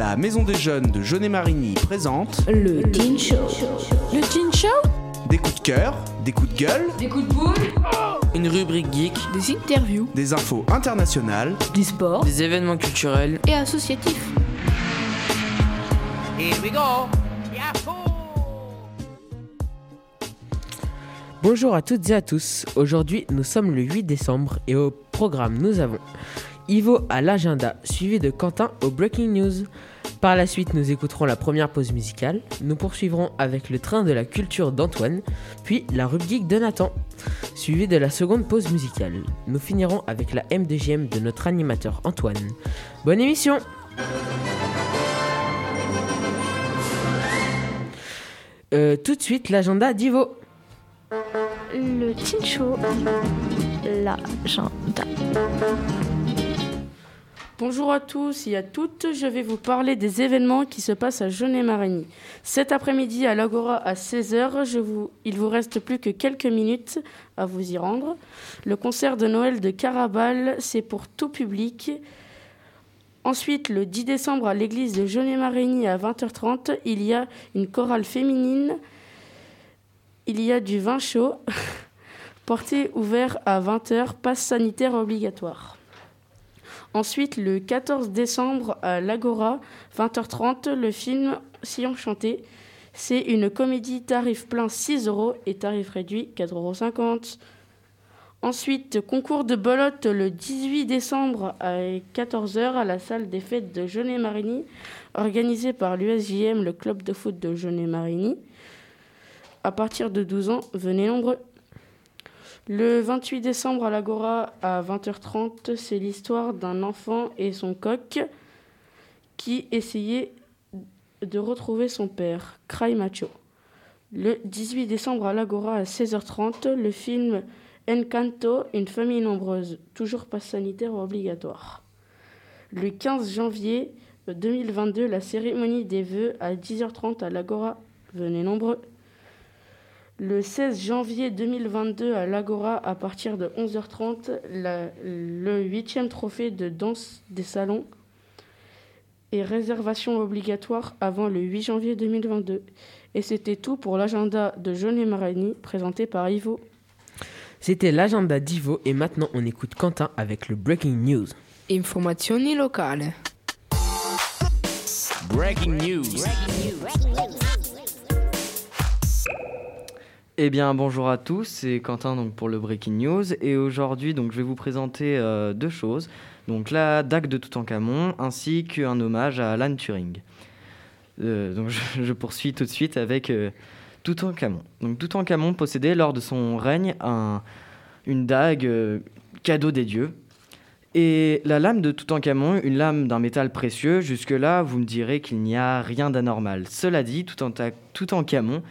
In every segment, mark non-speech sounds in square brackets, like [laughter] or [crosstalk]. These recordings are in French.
La Maison des Jeunes de Jeunet-Marigny présente Le Teen Show. Le Teen Show? Des coups de cœur, des coups de gueule, Des coups de boule? Une rubrique geek, Des interviews des infos internationales, Du sport des événements culturels. et associatifs. Bonjour à toutes et à tous. Aujourd'hui, nous sommes le 8 décembre et au programme, nous avons Ivo à l'agenda, suivi de Quentin au Breaking News. Par la suite, nous écouterons la première pause musicale. Nous poursuivrons avec le train de la culture d'Antoine, puis la rubrique de Nathan, suivi de la seconde pause musicale. Nous finirons avec la MDGM de notre animateur Antoine. Bonne émission Euh, Tout de suite, l'agenda d'Ivo. Le Teen Show, l'agenda. Bonjour à tous et à toutes, je vais vous parler des événements qui se passent à Jeunet-Marigny. Cet après-midi à l'Agora à 16h, je vous... il vous reste plus que quelques minutes à vous y rendre. Le concert de Noël de Carabal, c'est pour tout public. Ensuite, le 10 décembre à l'église de Jeunet-Marigny à 20h30, il y a une chorale féminine. Il y a du vin chaud. [laughs] Portée ouvert à 20h, passe sanitaire obligatoire. Ensuite, le 14 décembre à l'Agora, 20h30, le film Si Enchanté. C'est une comédie tarif plein 6 euros et tarif réduit 4,50 euros. Ensuite, concours de belote le 18 décembre à 14h à la salle des fêtes de Jeunet-Marigny, organisé par l'USJM, le club de foot de Jeunet-Marigny. À partir de 12 ans, venez nombreux. Le 28 décembre à l'Agora à 20h30, c'est l'histoire d'un enfant et son coq qui essayaient de retrouver son père, Cry Macho. Le 18 décembre à l'Agora à 16h30, le film Encanto, une famille nombreuse, toujours passe sanitaire obligatoire. Le 15 janvier 2022, la cérémonie des vœux à 10h30 à l'Agora. Venez nombreux. Le 16 janvier 2022 à l'Agora, à partir de 11h30, la- le 8e trophée de danse des salons et réservation obligatoire avant le 8 janvier 2022. Et c'était tout pour l'agenda de Jeunet Maragny présenté par Ivo. C'était l'agenda d'Ivo et maintenant on écoute Quentin avec le Breaking News. Informazioni locali. Breaking News. Eh bien, bonjour à tous, c'est Quentin donc pour le Breaking News et aujourd'hui donc je vais vous présenter euh, deux choses, donc la dague de Toutankhamon ainsi qu'un hommage à Alan Turing. Euh, donc [laughs] je, poursuis tout de suite avec euh, Toutankhamon. Donc Toutankhamon possédait lors de son règne un- une dague euh, cadeau des dieux. Et la lame de Toutankhamon, une lame d'un métal précieux, jusque-là, vous me direz qu'il n'y a rien d'anormal. Cela dit, Toutankhamon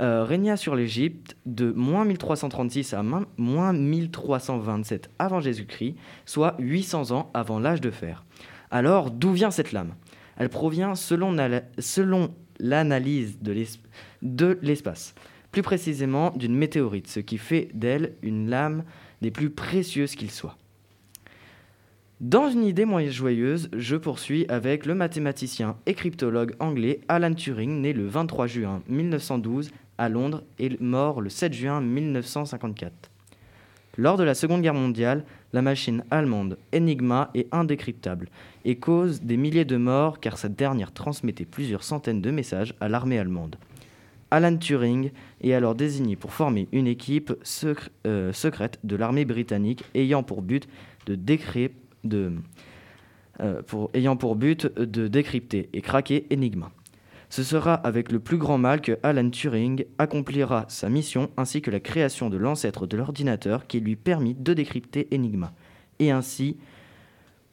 euh, régna sur l'Égypte de moins 1336 à moins 1327 avant Jésus-Christ, soit 800 ans avant l'âge de fer. Alors, d'où vient cette lame? Elle provient, selon, selon l'analyse de l'espace, plus précisément d'une météorite, ce qui fait d'elle une lame des plus précieuses qu'il soit. Dans une idée moins joyeuse, je poursuis avec le mathématicien et cryptologue anglais Alan Turing, né le 23 juin 1912 à Londres et mort le 7 juin 1954. Lors de la Seconde Guerre mondiale, la machine allemande Enigma est indécryptable et cause des milliers de morts car cette dernière transmettait plusieurs centaines de messages à l'armée allemande. Alan Turing est alors désigné pour former une équipe euh, secrète de l'armée britannique ayant pour but de euh, pour, ayant pour but de décrypter et craquer Enigma. Ce sera avec le plus grand mal que Alan Turing accomplira sa mission ainsi que la création de l'ancêtre de l'ordinateur qui lui permit de décrypter Enigma et ainsi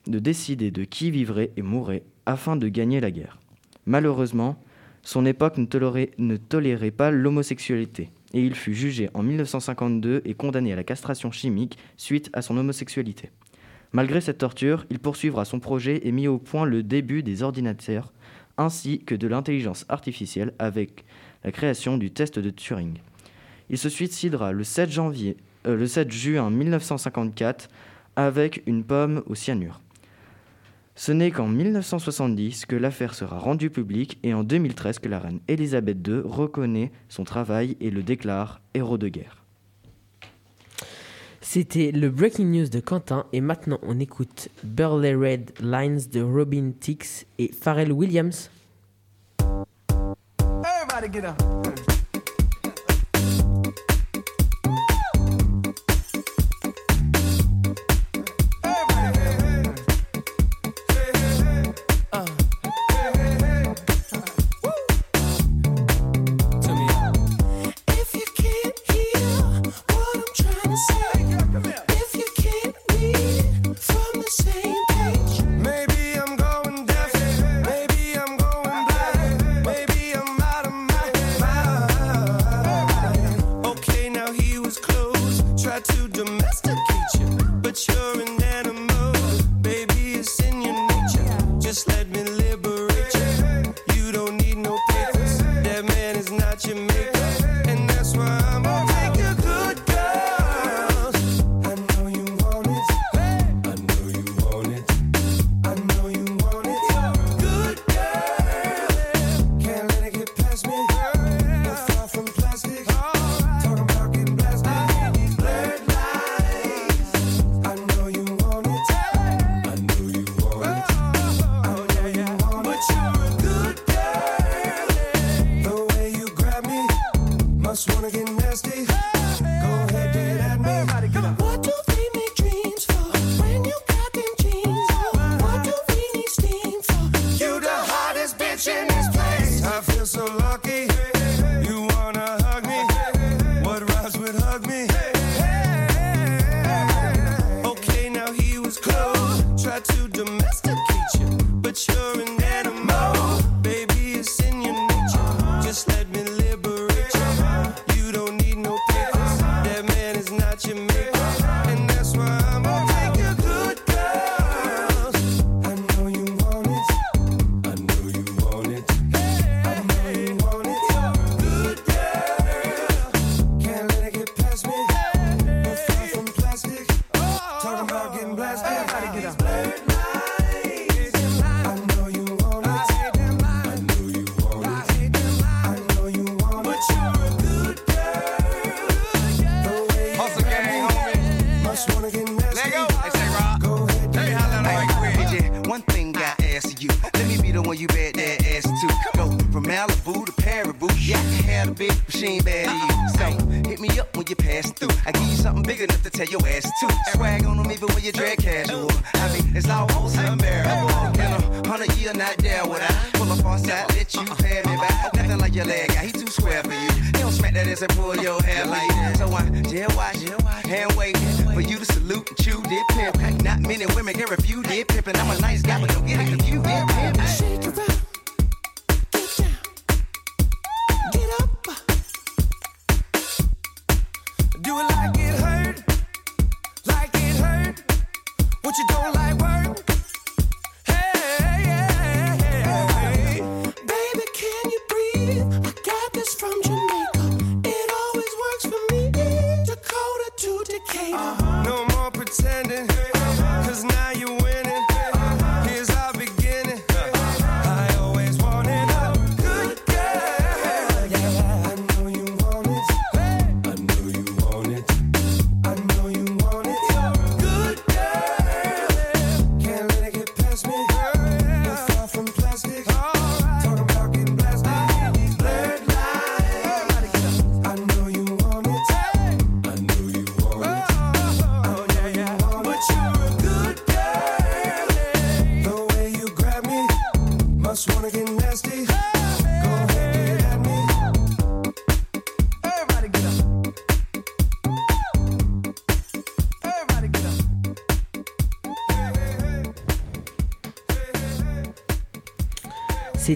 de décider de qui vivrait et mourrait afin de gagner la guerre. Malheureusement, son époque ne tolérait, pas l'homosexualité et il fut jugé en 1952 et condamné à la castration chimique suite à son homosexualité. Malgré cette torture, il poursuivra son projet et mit au point le début des ordinateurs ainsi que de l'intelligence artificielle avec la création du test de Turing. Il se suicidera le 7, euh, juin 1954 avec une pomme au cyanure. Ce n'est qu'en 1970 que l'affaire sera rendue publique et en 2013 que la reine Elisabeth II reconnaît son travail et le déclare héros de guerre. C'était le Breaking News de Quentin et maintenant on écoute Burley Red Lines de Robin Tix et Pharrell Williams. you bet that ass too. Go from Malibu got a big machine bad to you. So hit me up when you pass through. I give you something big enough to tell your ass to. Swag on them even when you drag casual. I mean, it's almost unbearable. In a hundred year, not there would I pull up on side, let you pay me back. Nothing like your leg guy, he too square for you. He don't smack that ass and pull your hair like that. So I jail watch, hand wait for you to salute and chew, dip pimp. Not many women can refute dip pimp. And I'm a nice guy, but don't get it confused, dip pimp. Shake it up.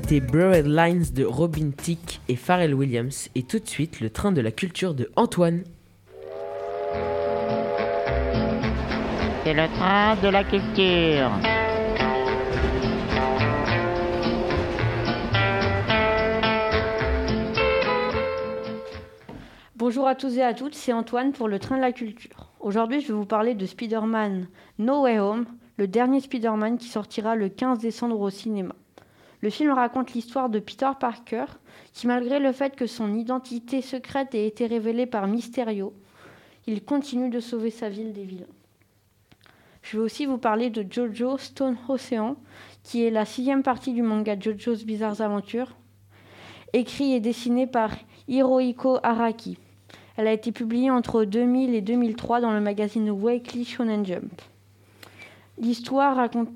C'était Buried Lines de Robin Tick et Pharrell Williams et tout de suite le train de la culture de Antoine. C'est le train de la culture. Bonjour à tous et à toutes, c'est Antoine pour le train de la culture. Aujourd'hui, je vais vous parler de Spider-Man No Way Home, le dernier Spider-Man qui sortira le 15 décembre au cinéma. Le film raconte l'histoire de Peter Parker, qui malgré le fait que son identité secrète ait été révélée par Mysterio, il continue de sauver sa ville des vilains. Je vais aussi vous parler de Jojo Stone Ocean, qui est la sixième partie du manga Jojo's Bizarres Aventures, écrit et dessiné par Hirohiko Araki. Elle a été publiée entre 2000 et 2003 dans le magazine Weekly Shonen Jump. L'histoire raconte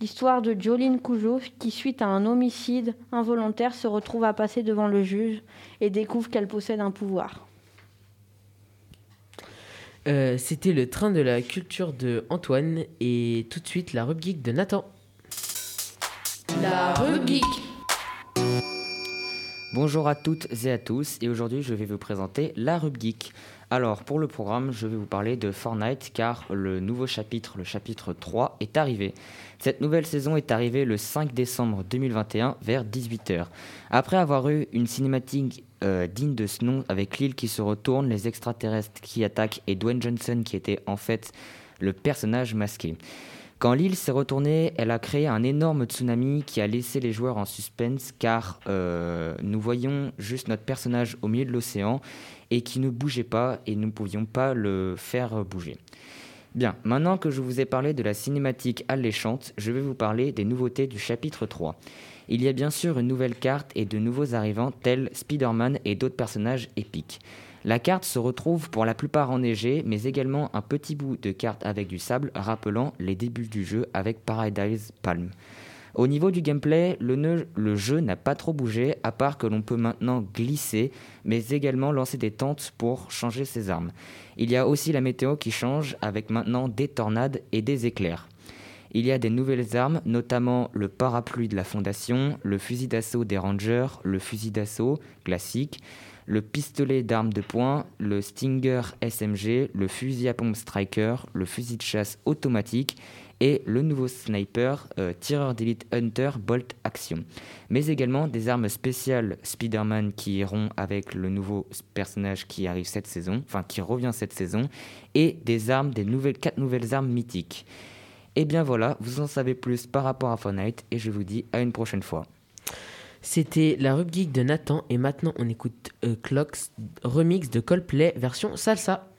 l'histoire de Jolene Kujo qui, suite à un homicide involontaire, se retrouve à passer devant le juge et découvre qu'elle possède un pouvoir. Euh, C'était le train de la culture de Antoine et tout de suite la rubrique de Nathan. La rubrique. Bonjour à toutes et à tous, et aujourd'hui je vais vous présenter la rubrique. Alors pour le programme, je vais vous parler de Fortnite car le nouveau chapitre, le chapitre 3, est arrivé. Cette nouvelle saison est arrivée le 5 décembre 2021 vers 18h. Après avoir eu une cinématique euh, digne de ce nom avec l'île qui se retourne, les extraterrestres qui attaquent et Dwayne Johnson qui était en fait le personnage masqué. Quand l'île s'est retournée, elle a créé un énorme tsunami qui a laissé les joueurs en suspense car euh, nous voyions juste notre personnage au milieu de l'océan et qui ne bougeait pas et nous ne pouvions pas le faire bouger. Bien, maintenant que je vous ai parlé de la cinématique alléchante, je vais vous parler des nouveautés du chapitre 3. Il y a bien sûr une nouvelle carte et de nouveaux arrivants tels Spider-Man et d'autres personnages épiques. La carte se retrouve pour la plupart enneigée, mais également un petit bout de carte avec du sable rappelant les débuts du jeu avec Paradise Palm. Au niveau du gameplay, le, jeu n'a pas trop bougé, à part que l'on peut maintenant glisser, mais également lancer des tentes pour changer ses armes. Il y a aussi la météo qui change, avec maintenant des tornades et des éclairs. Il y a des nouvelles armes, notamment le parapluie de la Fondation, le fusil d'assaut des Rangers, le fusil d'assaut classique, le pistolet d'armes de poing, le Stinger SMG, le fusil à pompe Striker, le fusil de chasse automatique et le nouveau sniper euh, tireur d'élite Hunter Bolt Action. Mais également des armes spéciales Spider-Man qui iront avec le nouveau personnage qui arrive cette saison, enfin qui revient cette saison, et des armes, des nouvelles, quatre nouvelles armes mythiques. Et bien voilà, vous en savez plus par rapport à Fortnite et je vous dis à une prochaine fois. C'était la rubrique de Nathan et maintenant on écoute euh, Clocks remix de Coldplay version salsa.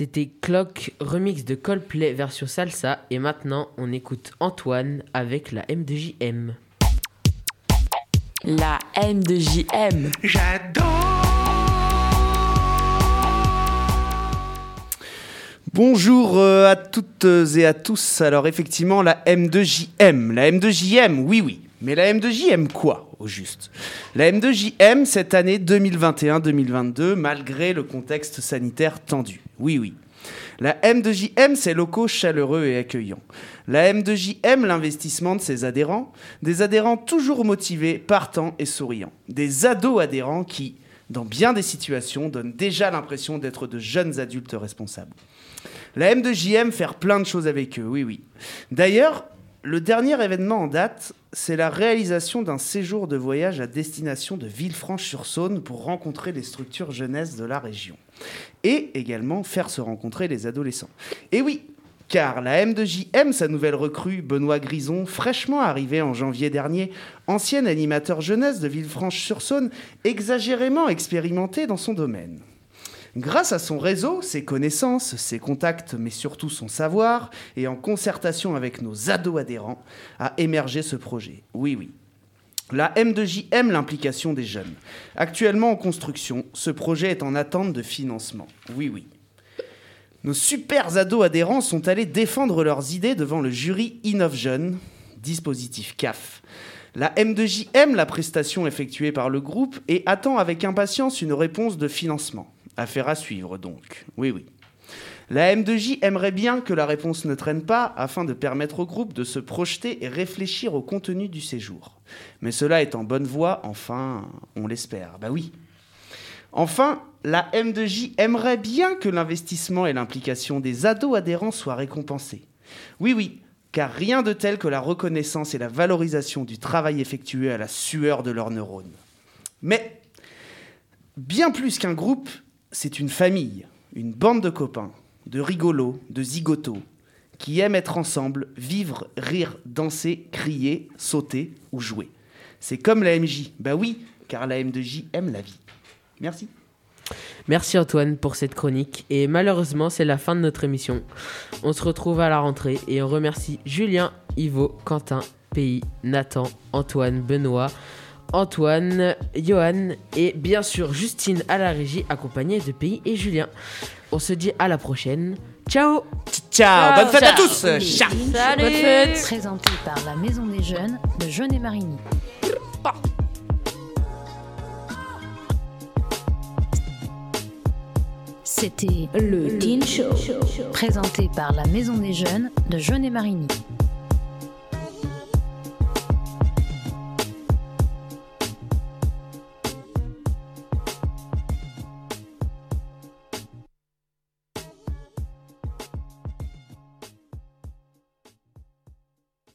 C'était Clock, remix de Coldplay version salsa. Et maintenant, on écoute Antoine avec la M2JM. La M2JM. Bonjour euh, à toutes et à tous. Alors effectivement, la M2JM. La M2JM, oui oui. Mais la M2JM quoi, au juste La M2JM cette année 2021-2022, malgré le contexte sanitaire tendu. Oui oui. La M2JM, c'est locaux chaleureux et accueillants. La M2JM, l'investissement de ses adhérents, des adhérents toujours motivés, partants et souriants. Des ados adhérents qui, dans bien des situations, donnent déjà l'impression d'être de jeunes adultes responsables. La M2JM faire plein de choses avec eux, oui, oui. D'ailleurs, le dernier événement en date, c'est la réalisation d'un séjour de voyage à destination de Villefranche-sur-Saône pour rencontrer les structures jeunesse de la région. Et également faire se rencontrer les adolescents. Et oui, car la M2JM, sa nouvelle recrue, Benoît Grison, fraîchement arrivé en janvier dernier, ancien animateur jeunesse de Villefranche-sur-Saône, exagérément expérimenté dans son domaine. Grâce à son réseau, ses connaissances, ses contacts, mais surtout son savoir, et en concertation avec nos ados adhérents, a émergé ce projet. Oui, oui. La M2JM, l'implication des jeunes. Actuellement en construction, ce projet est en attente de financement. Oui, oui. Nos super ados adhérents sont allés défendre leurs idées devant le jury Innov Jeune, dispositif CAF. La M2JM, la prestation effectuée par le groupe, et attend avec impatience une réponse de financement. Affaire à suivre donc. Oui, oui. La M2J aimerait bien que la réponse ne traîne pas afin de permettre au groupe de se projeter et réfléchir au contenu du séjour. Mais cela est en bonne voie, enfin, on l'espère. Bah oui. Enfin, la M2J aimerait bien que l'investissement et l'implication des ados adhérents soient récompensés. Oui, oui, car rien de tel que la reconnaissance et la valorisation du travail effectué à la sueur de leurs neurones. Mais, bien plus qu'un groupe, c'est une famille, une bande de copains, de rigolos, de zigotos, qui aiment être ensemble, vivre, rire, danser, crier, sauter ou jouer. C'est comme la MJ. Bah oui, car la M2J aime la vie. Merci. Merci Antoine pour cette chronique. Et malheureusement, c'est la fin de notre émission. On se retrouve à la rentrée et on remercie Julien, Ivo, Quentin, Pays, Nathan, Antoine, Benoît, Antoine, Johan et bien sûr Justine à la régie accompagnée de Pays et Julien. On se dit à la prochaine. Ciao Ciao, bonne fête à tous Ciao. Bonne fête. Présenté par la Maison des Jeunes de Jeune et Marigny. C'était le Teen Show, présenté par la Maison des Jeunes de Jeune et Marigny.